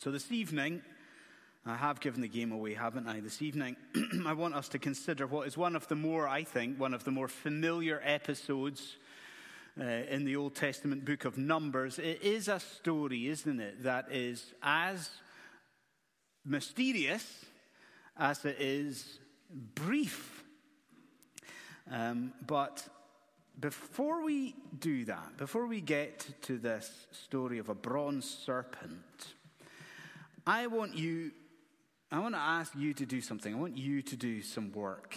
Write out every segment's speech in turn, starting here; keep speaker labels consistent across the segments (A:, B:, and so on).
A: So this evening, I have given the game away, haven't I? This evening, I want us to consider what is one of the more, I think, one of the more familiar episodes uh, in the Old Testament book of Numbers. It is a story, isn't it, that is as mysterious as it is brief. Um, but before we do that, before we get to this story of a bronze serpent, I want you, I want to ask you to do something. I want you to do some work.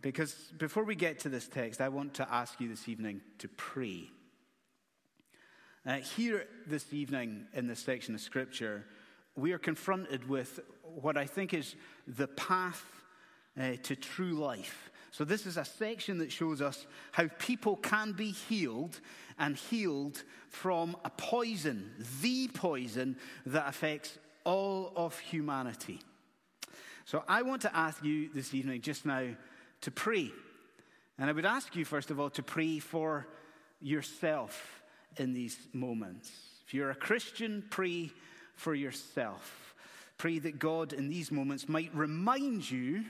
A: Because before we get to this text, I want to ask you this evening to pray. Uh, here this evening in this section of Scripture, we are confronted with what I think is the path uh, to true life. So, this is a section that shows us how people can be healed and healed from a poison, the poison that affects all of humanity. So, I want to ask you this evening, just now, to pray. And I would ask you, first of all, to pray for yourself in these moments. If you're a Christian, pray for yourself. Pray that God in these moments might remind you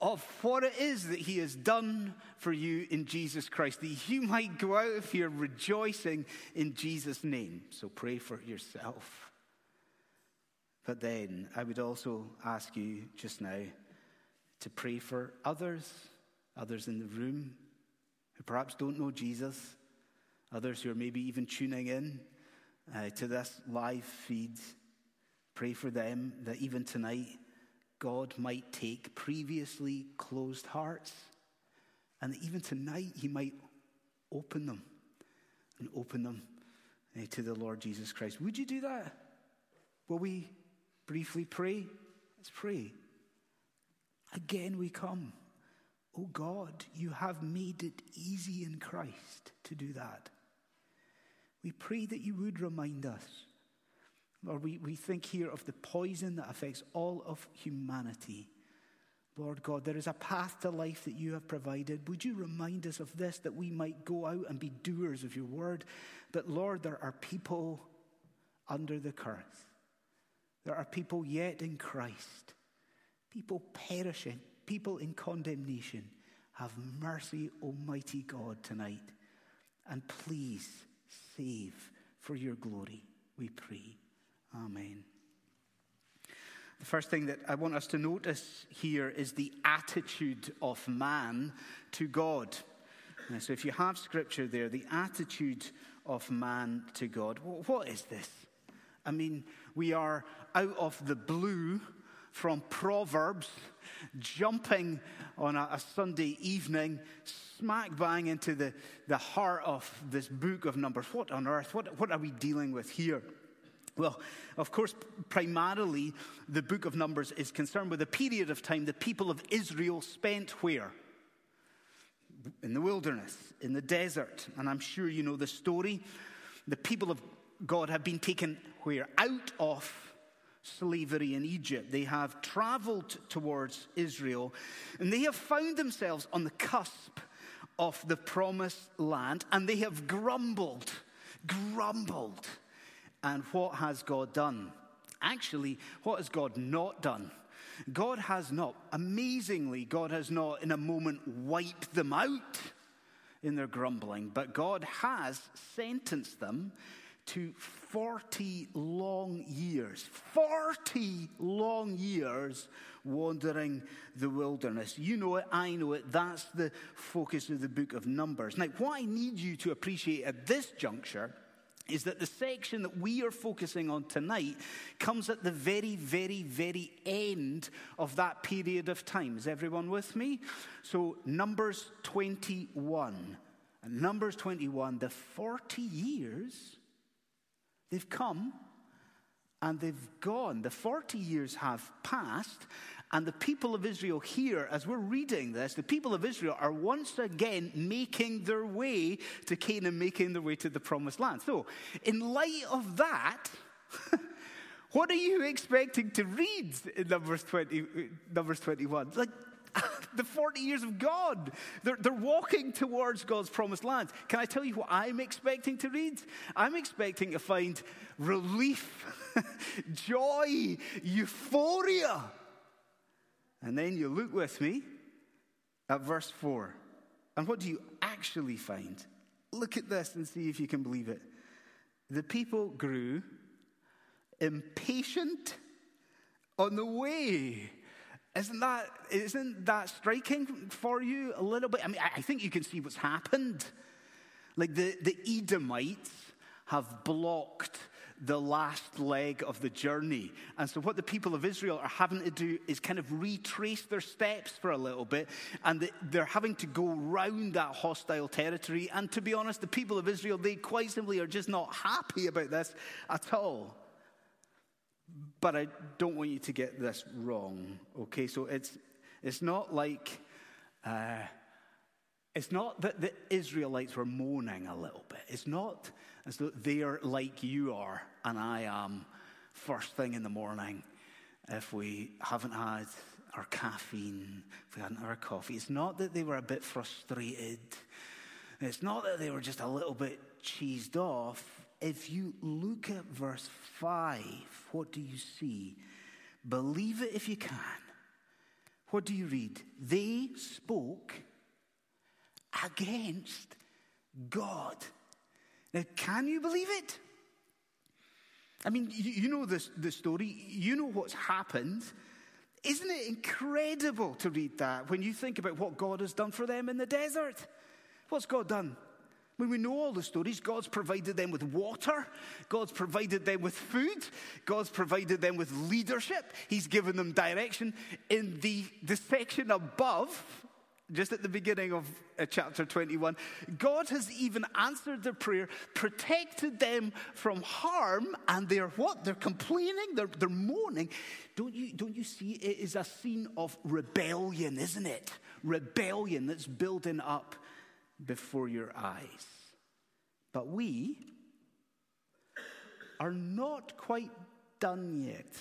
A: of what it is that He has done for you in Jesus Christ, that you might go out of here rejoicing in Jesus' name. So pray for yourself. But then I would also ask you just now to pray for others, others in the room who perhaps don't know Jesus, others who are maybe even tuning in uh, to this live feed. Pray for them that even tonight God might take previously closed hearts and even tonight He might open them and open them uh, to the Lord Jesus Christ. Would you do that? Will we briefly pray? Let's pray. Again, we come. Oh God, you have made it easy in Christ to do that. We pray that you would remind us Lord, we, we think here of the poison that affects all of humanity. Lord God, there is a path to life that you have provided. Would you remind us of this that we might go out and be doers of your word? But Lord, there are people under the curse. There are people yet in Christ, people perishing, people in condemnation. Have mercy, Almighty God, tonight. And please save for your glory, we pray. Amen. The first thing that I want us to notice here is the attitude of man to God. so, if you have scripture there, the attitude of man to God, what is this? I mean, we are out of the blue from Proverbs, jumping on a, a, Sunday evening, smack bang into the, the heart of this book of Numbers. What on earth? What, what are we dealing with here? Well, of course, primarily the book of Numbers is concerned with the period of time the people of Israel spent where? In the wilderness, in the desert. And I'm sure you know the story. The people of God have been taken where? Out of slavery in Egypt. They have traveled towards Israel and they have found themselves on the cusp of the promised land and they have grumbled, grumbled and what has God done? Actually, what has God not done? God has not, amazingly, God has not in a moment wiped them out in their grumbling, but God has sentenced them to 40 long years. 40 long years wandering the wilderness. You know it, I know it. That's the focus of the book of Numbers. Now, what I need you to appreciate at this juncture is that the section that we are focusing on tonight comes at the very, very, very end of that period of time. Is everyone with me? So, Numbers 21. And Numbers 21, the 40 years, they've come and they've gone. The 40 years have passed, and the people of Israel here, as we're reading this, the people of Israel are once again making their way to Canaan, making their way to the promised land. So, in light of that, what are you expecting to read in Numbers, 20, Numbers 21? Like, the 40 years of God. They're, they're walking towards God's promised land. Can I tell you what I'm expecting to read? I'm expecting to find relief, joy, euphoria. And then you look with me at verse 4. And what do you actually find? Look at this and see if you can believe it. The people grew impatient on the way. Isn't that, isn't that striking for you a little bit? I mean, I think you can see what's happened. Like the, the Edomites have blocked the last leg of the journey. And so, what the people of Israel are having to do is kind of retrace their steps for a little bit. And they're having to go round that hostile territory. And to be honest, the people of Israel, they quite simply are just not happy about this at all. But I don't want you to get this wrong, okay? So, it's, it's not like. Uh, it's not that the Israelites were moaning a little bit. It's not as though they are like you are and I am first thing in the morning if we haven't had our caffeine, if we hadn't had our coffee. It's not that they were a bit frustrated. It's not that they were just a little bit cheesed off. If you look at verse 5, what do you see? Believe it if you can. What do you read? They spoke against God. Now, can you believe it? I mean, you, know this, the story, you know what's happened. Isn't it incredible to read that when you think about what God has done for them in the desert? What's God done? We know all the stories, God's provided them with water, God's provided them with food, God's provided them with leadership, He's given them direction. In the, the section above, just at the beginning of uh, chapter 21, God has even answered their prayer, protected them from harm, and they're what? They're complaining, they're, they're mourning. Don't you, don't you see? It is a scene of rebellion, isn't it? Rebellion that's building up before your eyes. But we are not quite done yet.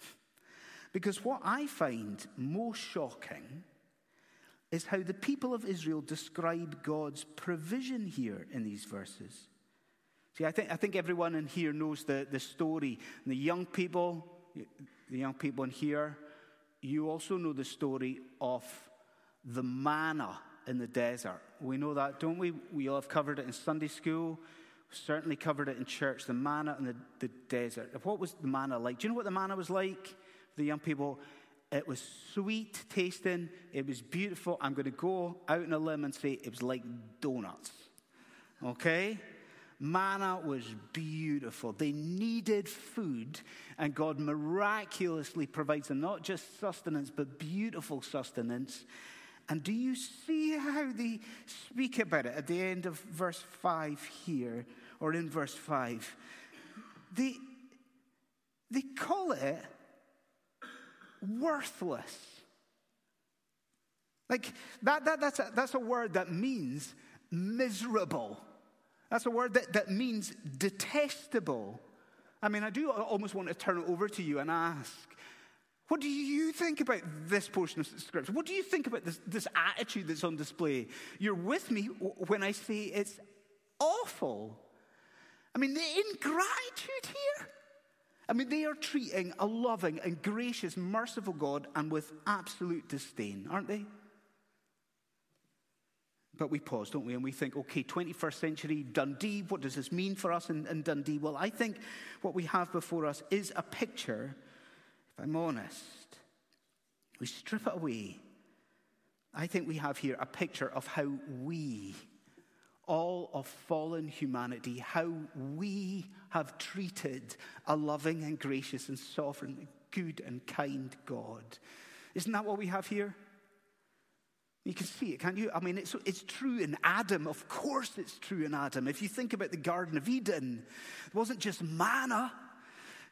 A: Because what I find most shocking is how the people of Israel describe God's provision here in these verses. See, I think, I think everyone in here knows the, the story. And the young people, the young people in here, you also know the story of the manna in the desert. We know that, don't we? We all have covered it in Sunday school, certainly covered it in church, the manna in the, the desert. What was the manna like? Do you know what the manna was like? The young people, it was sweet tasting. It was beautiful. I'm going to go out on a limb and say it was like donuts. Okay? Manna was beautiful. They needed food, and God miraculously provides them not just sustenance, but beautiful sustenance. And do you see how they speak about it at the end of verse 5 here, or in verse 5? They, they call it worthless. Like, that, that, that's, a, that's a word that means miserable. That's a word that, that means detestable. I mean, I do almost want to turn it over to you and ask, what do you think about this portion of Scripture? What do you think about this, this attitude that's on display? You're with me when I say it's awful. I mean, the ingratitude here. I mean, they are treating a loving and gracious, merciful God and with absolute disdain, aren't they? But we pause, don't we? And we think, okay, 21st century Dundee, what does this mean for us in, in Dundee? Well, I think what we have before us is a picture, if I'm honest. We strip it away. I think we have here a picture of how we all of fallen humanity, how we have treated a loving and gracious and sovereign, good and kind God. Isn't that what we have here? You can see it, can't you? I mean, it's, it's true in Adam. Of course, it's true in Adam. If you think about the Garden of Eden, it wasn't just manna,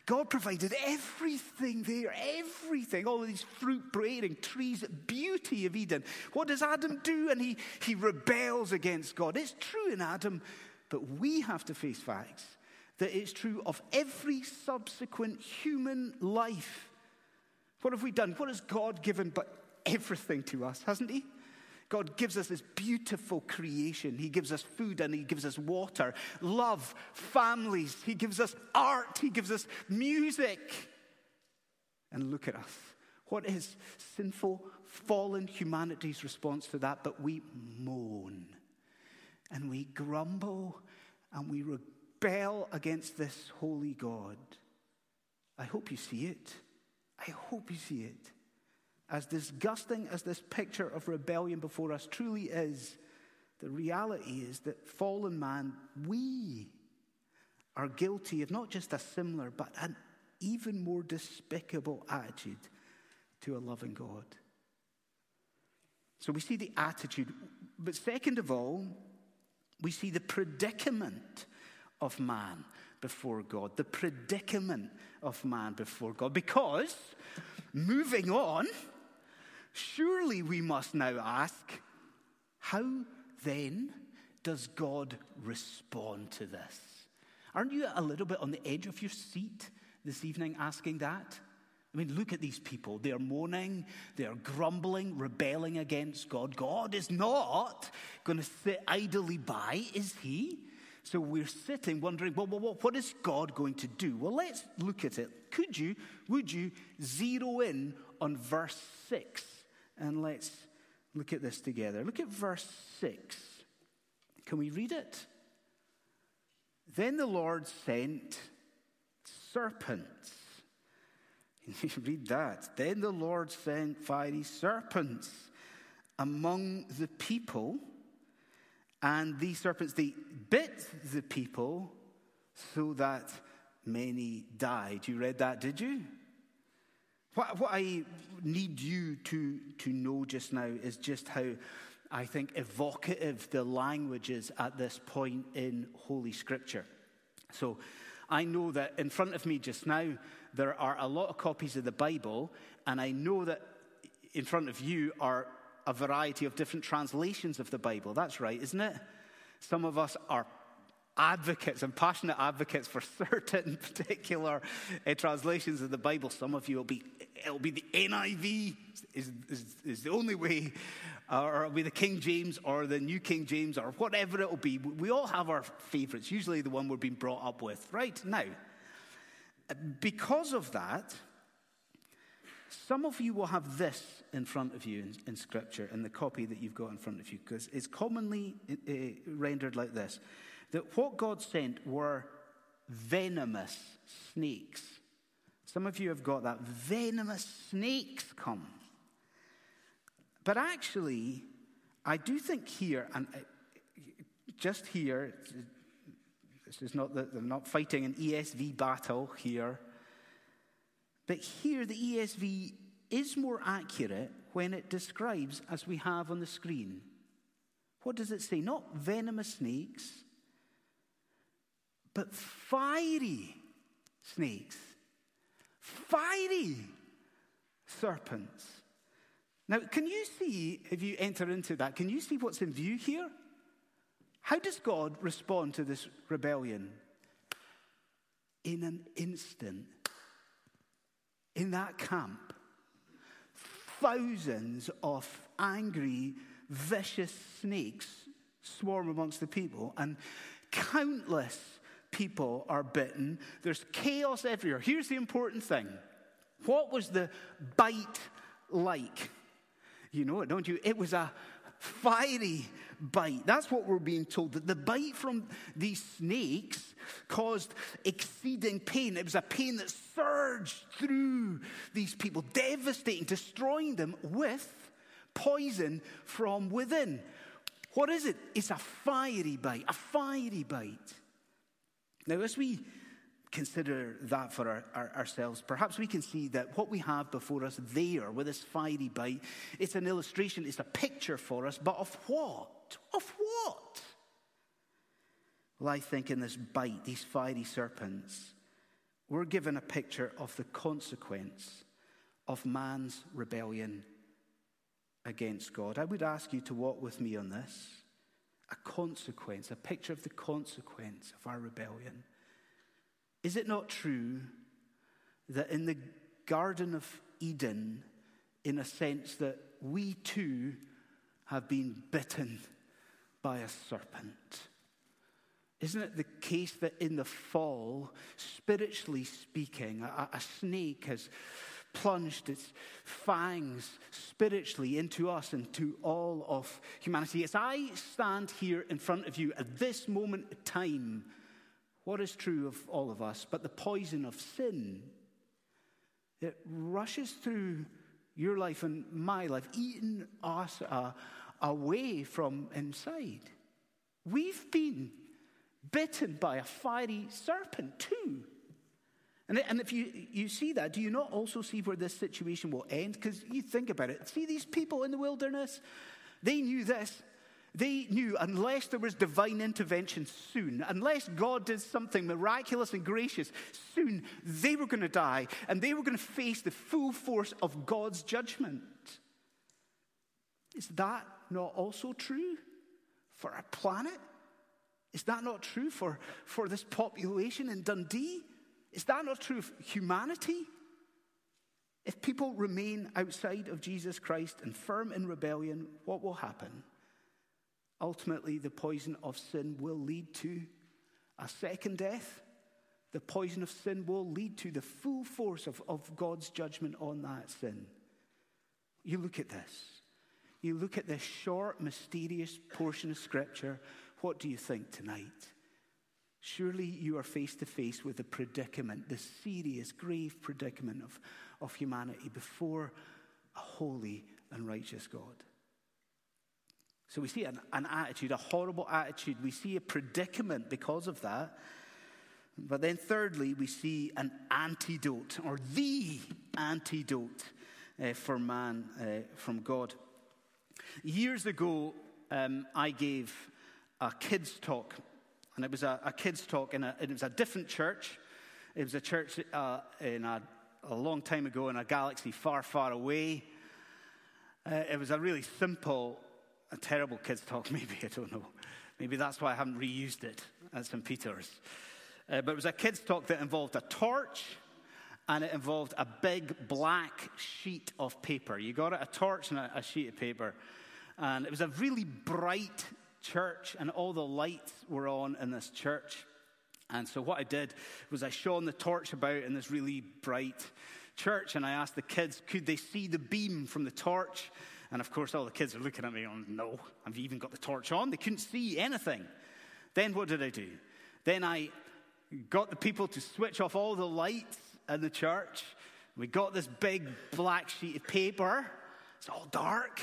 A: God provided everything there, everything, all of these fruit bearing trees, beauty of Eden. What does Adam do? And he, he rebels against God. It's true in Adam, but we have to face facts that it's true of every subsequent human life. What have we done? What has God given but everything to us, hasn't He? God gives us this beautiful creation. He gives us food and He gives us water, love, families. He gives us art. He gives us music. And look at us. What is sinful, fallen humanity's response to that? But we moan and we grumble and we rebel against this holy God. I hope you see it. I hope you see it. As disgusting as this picture of rebellion before us truly is, the reality is that fallen man, we are guilty of not just a similar, but an even more despicable attitude to a loving God. So we see the attitude, but second of all, we see the predicament of man before God. The predicament of man before God. Because, moving on, surely we must now ask how then does God respond to this? Aren't you a little bit on the edge of your seat this evening asking that? I mean, look at these people. They're moaning, they're grumbling, rebelling against God. God is not going to sit idly by, is He? So we're sitting wondering, well, well, what is God going to do? Well, let's look at it. Could you, would you zero in on verse 6? And let's look at this together. Look at verse 6. Can we read it? Then the Lord sent serpents. Read that. Then the Lord sent fiery serpents among the people, and these serpents they bit the people so that many died. You read that, did you? What, what I need you to, to know just now is just how I think evocative the language is at this point in Holy Scripture. So I know that in front of me just now, there are a lot of copies of the Bible, and I know that in front of you are a variety of different translations of the Bible. That's right, isn't it? Some of us are advocates and passionate advocates for certain particular uh, translations of the Bible. Some of you will be, it'll be the NIV is, is, is the only way, or it'll be the King James or the New King James or whatever it'll be. We all have our favorites, usually the one we're being brought up with. Right now, because of that, some of you will have this in front of you in, in Scripture, in the copy that you've got in front of you, because it's commonly uh, rendered like this that what God sent were venomous snakes. Some of you have got that. Venomous snakes come. But actually, I do think here, and uh, just here, this is not that they're not fighting an ESV battle here, but here the ESV is more accurate when it describes, as we have on the screen. What does it say? Not venomous snakes, but fiery snakes, fiery serpents. Now, can you see, if you enter into that, can you see what's in view here? How does God respond to this rebellion? In an instant, in that camp, thousands of angry, vicious snakes swarm amongst the people, and countless people are bitten. There's chaos everywhere. Here's the important thing what was the bite like? You know it, don't you? It was a fiery bite. That's what we're being told. That the bite from these snakes caused exceeding pain. It was a pain that surged through these people, devastating, destroying them with poison from within. What is it? It's a fiery bite, a fiery bite. Now, as we consider that for our, our, ourselves, perhaps we can see that what we have before us there with this fiery bite, it's an illustration, it's a picture for us, but of what? Of what? Well, I think in this bite, these fiery serpents, we're given a picture of the consequence of man's rebellion against God. I would ask you to walk with me on this a consequence, a picture of the consequence of our rebellion. Is it not true that in the Garden of Eden, in a sense that we too have been bitten by a serpent. Isn't it the case that in the fall, spiritually speaking, a, a, snake has plunged its fangs spiritually into us and to all of humanity? As I stand here in front of you at this moment in time, what is true of all of us? But the poison of sin, it rushes through your life and my life, eating us uh, away from inside. We've been bitten by a fiery serpent too. And, and if you, you see that, do you not also see where this situation will end? Because you think about it. See these people in the wilderness? They knew this. They knew unless there was divine intervention soon, unless God did something miraculous and gracious soon, they were going to die and they were going to face the full force of God's judgment. Is that not also true for our planet? Is that not true for, for this population in Dundee? Is that not true of humanity? If people remain outside of Jesus Christ and firm in rebellion, what will happen? Ultimately, the poison of sin will lead to a second death. The poison of sin will lead to the full force of, of God's judgment on that sin. You look at this. You look at this short, mysterious portion of Scripture. What do you think tonight? Surely you are face to face with the predicament, the serious, grave predicament of, of humanity before a holy and righteous God. So we see an, an attitude, a horrible attitude. We see a predicament because of that. But then, thirdly, we see an antidote, or the antidote uh, for man uh, from God. Years ago, um, I gave a kids' talk, and it was a, a kids' talk, in a, it was a different church. It was a church uh, in a, a long time ago in a galaxy far, far away. Uh, it was a really simple a terrible kids' talk, maybe, I don't know. Maybe that's why I haven't reused it at St. Peter's. Uh, but it was a kids' talk that involved a torch and it involved a big black sheet of paper. You got it, a torch and a, a sheet of paper. And it was a really bright church, and all the lights were on in this church. And so, what I did was I shone the torch about in this really bright church, and I asked the kids, could they see the beam from the torch? And of course, all the kids are looking at me going, No, I've even got the torch on. They couldn't see anything. Then what did I do? Then I got the people to switch off all the lights in the church. We got this big black sheet of paper. It's all dark.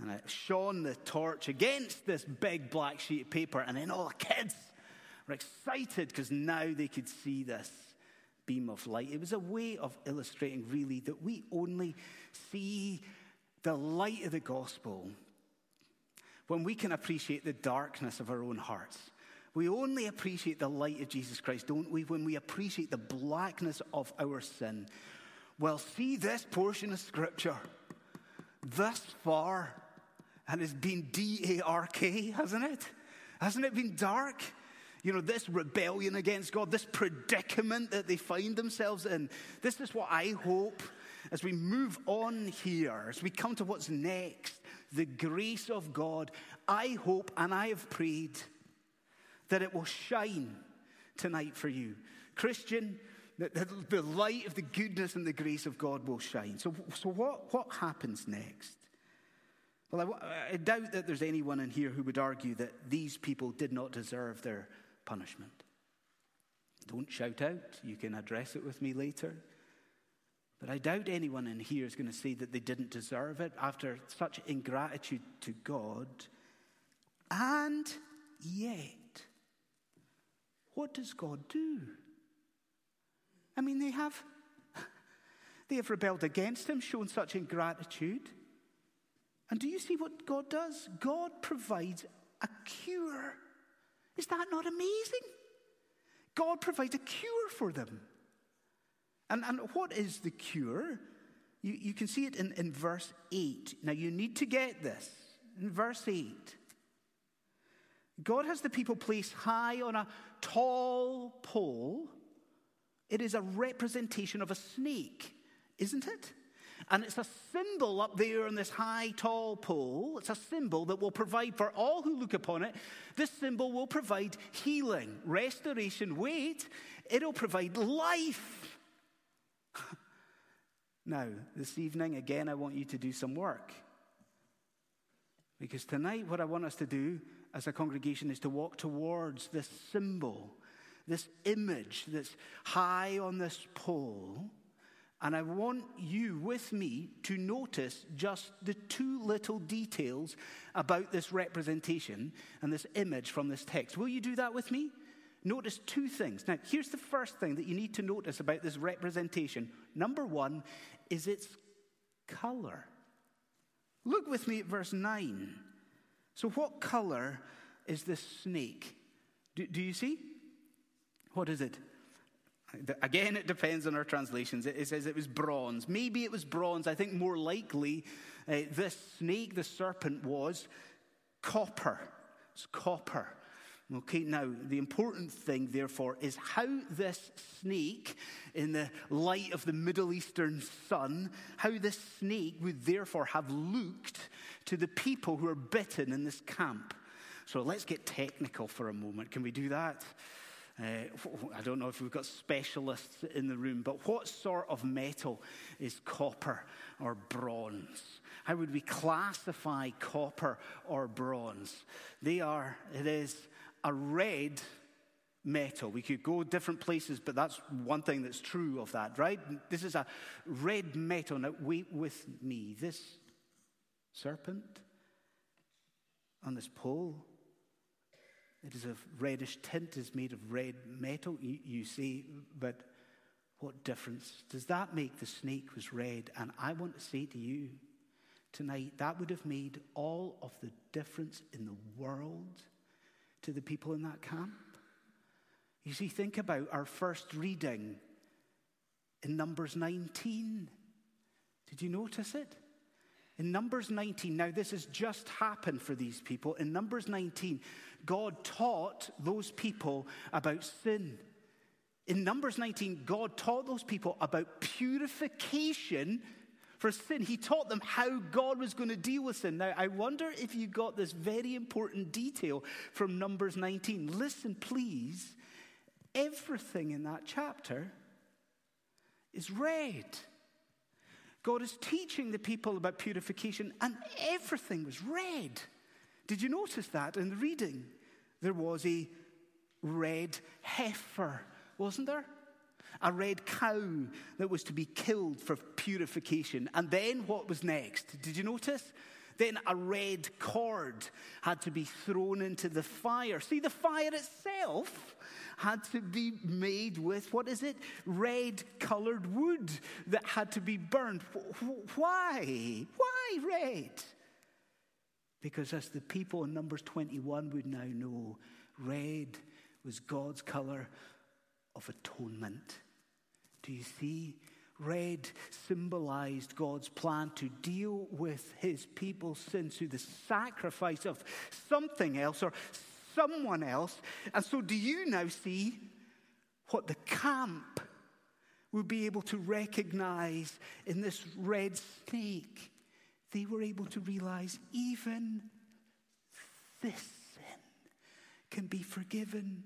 A: And I shone the torch against this big black sheet of paper. And then all the kids were excited because now they could see this beam of light. It was a way of illustrating, really, that we only see the light of the gospel, when we can appreciate the darkness of our own hearts, we only appreciate the light of Jesus Christ, don't we? When we appreciate the blackness of our sin. Well, see this portion of Scripture thus far, and it's been D A R K, hasn't it? Hasn't it been dark? You know, this rebellion against God, this predicament that they find themselves in. This is what I hope as we move on here, as we come to what's next, the grace of God, I hope and I have prayed that it will shine tonight for you. Christian, the, the, light of the goodness and the grace of God will shine. So, so what, what happens next? Well, I, I doubt that there's anyone in here who would argue that these people did not deserve their punishment. Don't shout out. You can address it with me later. But I doubt anyone in here is going to say that they didn't deserve it after such ingratitude to God. And yet, what does God do? I mean, they have, they have rebelled against Him, shown such ingratitude. And do you see what God does? God provides a cure. Is that not amazing? God provides a cure for them. And, and what is the cure? You, you can see it in, in verse 8. Now, you need to get this. In verse 8, God has the people placed high on a tall pole. It is a representation of a snake, isn't it? And it's a symbol up there on this high, tall pole. It's a symbol that will provide for all who look upon it. This symbol will provide healing, restoration. Wait, it'll provide life. now, this evening, again, I want you to do some work. Because tonight, what I want us to do as a congregation is to walk towards this symbol, this image that's high on this pole and I want you with me to notice just the two little details about this representation and this image from this text. Will you do that with me? Notice two things. Now, here's the first thing that you need to notice about this representation. Number one is its color. Look with me at verse 9. So, what color is this snake? Do, do you see? What is it? Again, it depends on our translations. It says it was bronze. Maybe it was bronze. I think more likely uh, this snake, the serpent, was copper. It's copper. Okay, now the important thing, therefore, is how this snake, in the light of the Middle Eastern sun, how this snake would therefore have looked to the people who are bitten in this camp. So let's get technical for a moment. Can we do that? Uh, I don't know if we've got specialists in the room, but what sort of metal is copper or bronze? How would we classify copper or bronze? They are, it is a red metal. We could go different places, but that's one thing that's true of that, right? This is a red metal. Now, wait with me. This serpent on this pole it is of reddish tint, is made of red metal, you, you see, but what difference does that make? The snake was red. And I want to say to you tonight, that would have made all of the difference in the world to the people in that camp. You see, think about our first reading in Numbers 19. Did you notice it? In Numbers 19, now this has just happened for these people. In Numbers 19, God taught those people about sin. In Numbers 19, God taught those people about purification for sin. He taught them how God was going to deal with sin. Now, I wonder if you got this very important detail from Numbers 19. Listen, please. Everything in that chapter is red. God is teaching the people about purification, and everything was red. Did you notice that in the reading? There was a red heifer, wasn't there? A red cow that was to be killed for purification. And then what was next? Did you notice? Then a red cord had to be thrown into the fire. See, the fire itself had to be made with, what is it? Red colored wood that had to be burned. Why? Why red? Because as the people in Numbers 21 would now know, red was God's color of atonement. Do you see? Red symbolized God's plan to deal with his people's sins through the sacrifice of something else or someone else. And so, do you now see what the camp will be able to recognize in this red snake? They were able to realize even this sin can be forgiven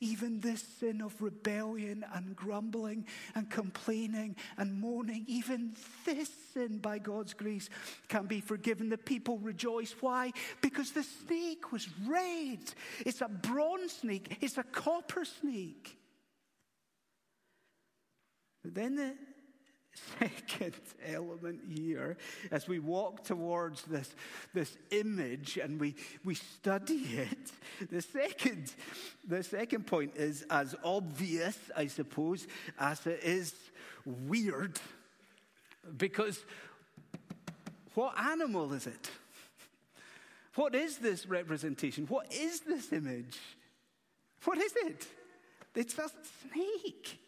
A: even this sin of rebellion and grumbling and complaining and mourning, even this sin by God's grace can be forgiven. The people rejoice. Why? Because the snake was red. It's a bronze snake, it's a copper snake. But then the second element here as we walk towards this, this image and we, we study it. The second the second point is as obvious i suppose as it is weird. Because what animal is it? What is this representation? What is this image? What is it? It's a snake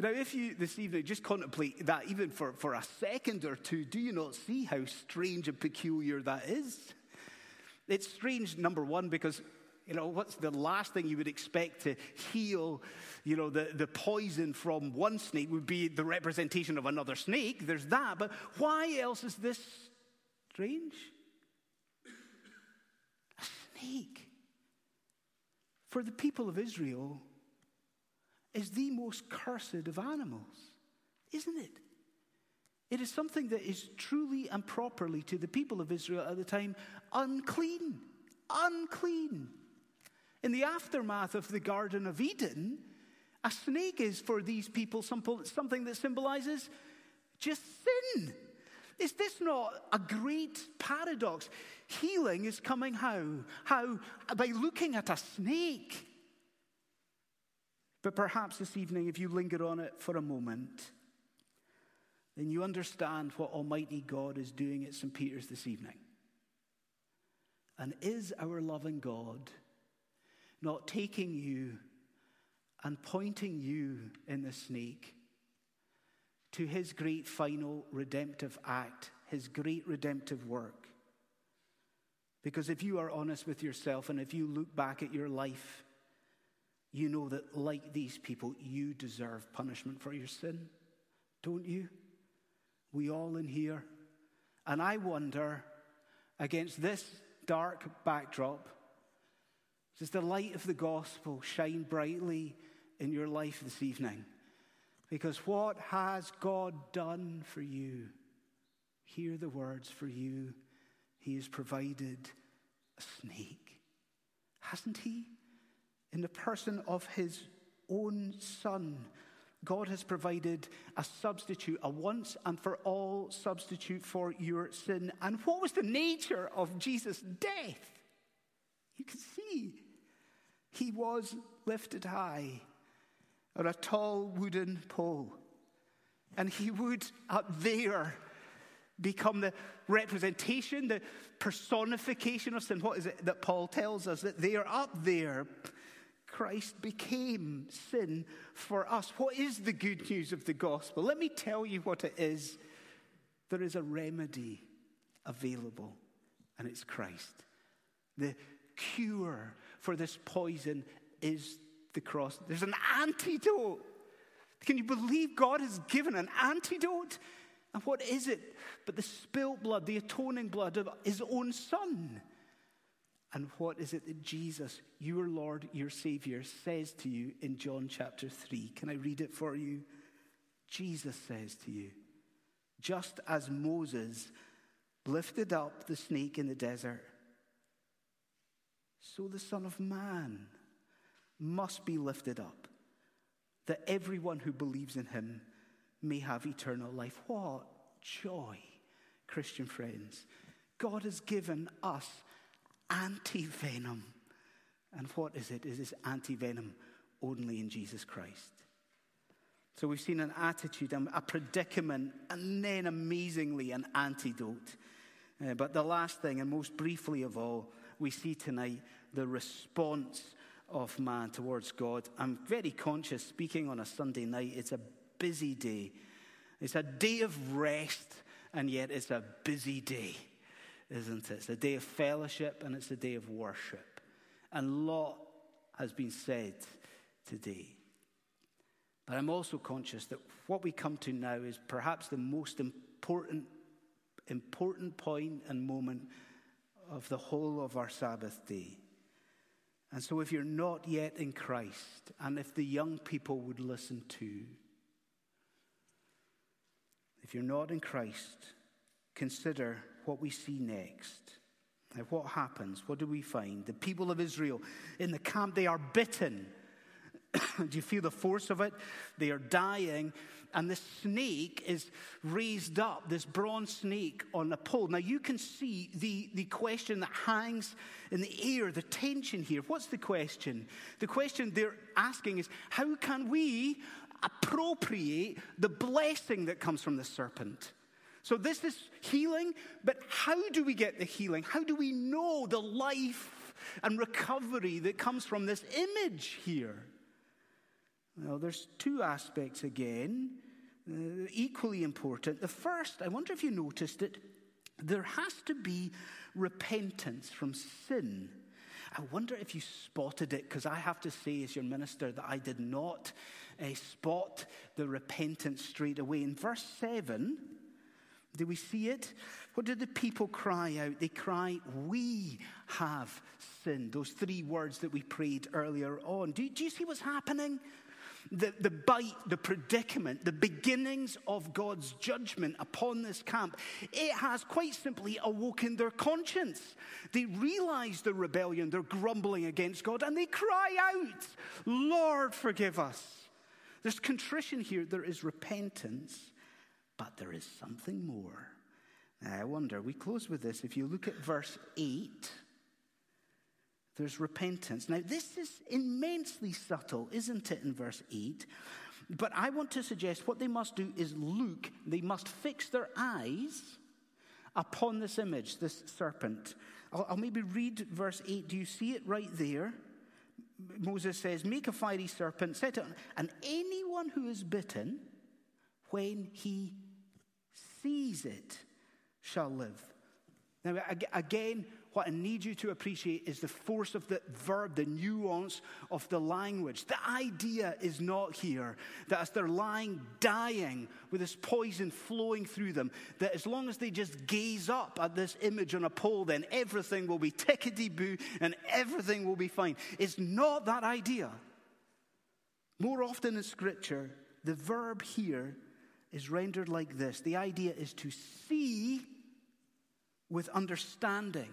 A: now, if you this evening just contemplate that even for, for a second or two, do you not see how strange and peculiar that is? It's strange, number one, because You know, what's the last thing you would expect to heal, you know, the, the poison from one snake would be the representation of another snake. There's that. But why else is this strange? A snake. For the people of Israel, is the most cursed of animals, isn't it? It is something that is truly and properly to the people of Israel at the time unclean. Unclean. In the aftermath of the Garden of Eden, a snake is for these people something that symbolizes just sin. Is this not a great paradox? Healing is coming how? How? By looking at a snake. But perhaps this evening, if you linger on it for a moment, then you understand what Almighty God is doing at St. Peter's this evening. And is our loving God not taking you and pointing you in the snake to his great final redemptive act, his great redemptive work? Because if you are honest with yourself and if you look back at your life, you know that, like these people, you deserve punishment for your sin, don't you? We all in here. And I wonder, against this dark backdrop, does the light of the gospel shine brightly in your life this evening? Because what has God done for you? Hear the words for you. He has provided a snake, hasn't He? In the person of His own Son, God has provided a substitute, a once and for all substitute for your sin. And what was the nature of Jesus' death? You can see he was lifted high on a tall wooden pole. And he would, up there, become the representation, the personification of sin. What is it that Paul tells us? That they are up there Christ became sin for us. What is the good news of the gospel? Let me tell you what it is. There is a remedy available, and it's Christ. The cure for this poison is the cross. There's an antidote. Can you believe God has given an antidote? And what is it but the spilt blood, the atoning blood of his own son? And what is it that Jesus, your Lord, your Savior, says to you in John chapter 3? Can I read it for you? Jesus says to you, just as Moses lifted up the snake in the desert, so the Son of Man must be lifted up, that everyone who believes in him may have eternal life. What joy, Christian friends. God has given us anti venom. And what is it? It is anti venom only in Jesus Christ. So we've seen an attitude, a predicament, and then amazingly an antidote. Uh, but the last thing, and most briefly of all, we see tonight the response of man towards God. I'm very conscious, speaking on a Sunday night, it's a busy day. It's a day of rest, and yet it's a busy day isn't it? It's a day of fellowship and it's a day of worship. And a lot has been said today. But I'm also conscious that what we come to now is perhaps the most important, important point and moment of the whole of our Sabbath day. And so, if you're not yet in Christ, and if the young people would listen to, if you're not in Christ, consider what we see next. Now, what happens? What do we find? The people of Israel in the camp, they are bitten. do you feel the force of it? They are dying, and the snake is raised up, this bronze snake on a pole. Now, you can see the, the question that hangs in the air, the tension here. What's the question? The question they're asking is how can we appropriate the blessing that comes from the serpent? So, this is healing, but how do we get the healing? How do we know the life and recovery that comes from this image here? Well, there's two aspects again, uh, equally important. The first, I wonder if you noticed it, there has to be repentance from sin. I wonder if you spotted it, because I have to say, as your minister, that I did not uh, spot the repentance straight away. In verse 7, do we see it? What did the people cry out? They cry, We have sinned. Those three words that we prayed earlier on. Do, do you see what's happening? the, the bite, the predicament, the beginnings of God's judgment upon this camp, it has quite simply awoken their conscience. They realize the rebellion, they're grumbling against God, and they cry out, Lord, forgive us. There's contrition here, there is repentance, but there is something more. Now, I wonder, we close with this. If you look at verse 8, there's repentance. Now, this is immensely subtle, isn't it, in verse 8? But I want to suggest what they must do is look, they must fix their eyes upon this image, this serpent. I'll, I'll maybe read verse 8. Do you see it right there? Moses says, Make a fiery serpent, set it on, and anyone who is bitten, when he sees it, shall live. Now, again, what I need you to appreciate is the force of the verb, the nuance of the language. The idea is not here that as they're lying dying with this poison flowing through them, that as long as they just gaze up at this image on a pole, then everything will be tickety boo and everything will be fine. It's not that idea. More often in Scripture, the verb here is rendered like this the idea is to see with understanding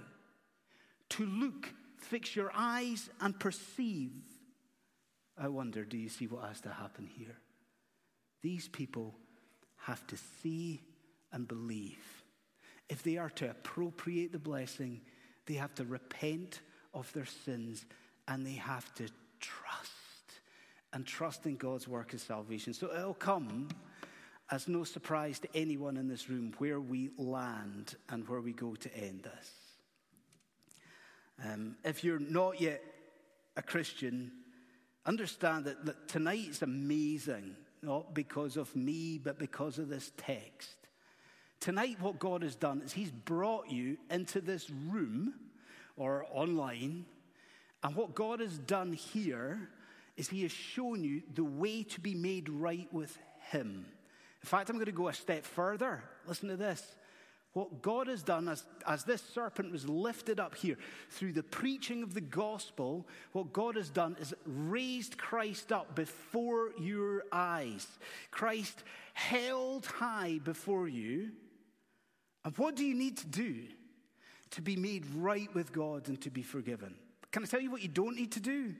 A: to look, fix your eyes, and perceive. I wonder, do you see what has to happen here? These people have to see and believe. If they are to appropriate the blessing, they have to repent of their sins and they have to trust and trust in God's work of salvation. So it'll come as no surprise to anyone in this room where we land and where we go to end this. Um, if you're not yet a Christian, understand that, that tonight is amazing, not because of me, but because of this text. Tonight, what God has done is He's brought you into this room or online, and what God has done here is He has shown you the way to be made right with Him. In fact, I'm going to go a step further. Listen to this. What God has done as, as this serpent was lifted up here through the preaching of the gospel, what God has done is raised Christ up before your eyes. Christ held high before you. And what do you need to do to be made right with God and to be forgiven? Can I tell you what you don't need to do?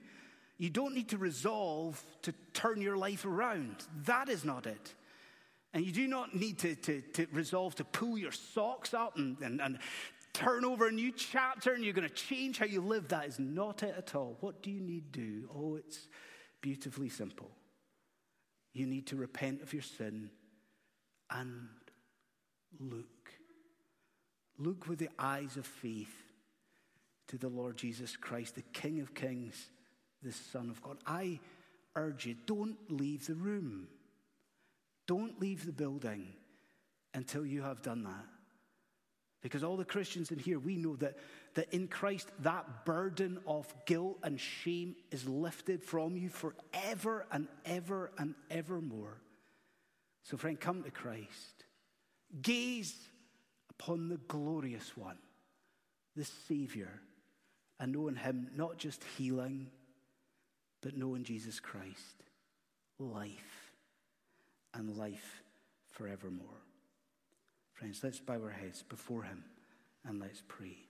A: You don't need to resolve to turn your life around. That is not it. And you do not need to, to, to resolve to pull your socks up and, and, and turn over a new chapter and you're going to change how you live. That is not it at all. What do you need to do? Oh, it's beautifully simple. You need to repent of your sin and look. Look with the eyes of faith to the Lord Jesus Christ, the King of Kings, the Son of God. I urge you, don't leave the room. Don't leave the building until you have done that. Because all the Christians in here, we know that, that in Christ, that burden of guilt and shame is lifted from you forever and ever and evermore. So, friend, come to Christ. Gaze upon the glorious one, the Savior, and know in Him not just healing, but know in Jesus Christ life and life forevermore. Friends, let's bow our heads before Him and let's pray.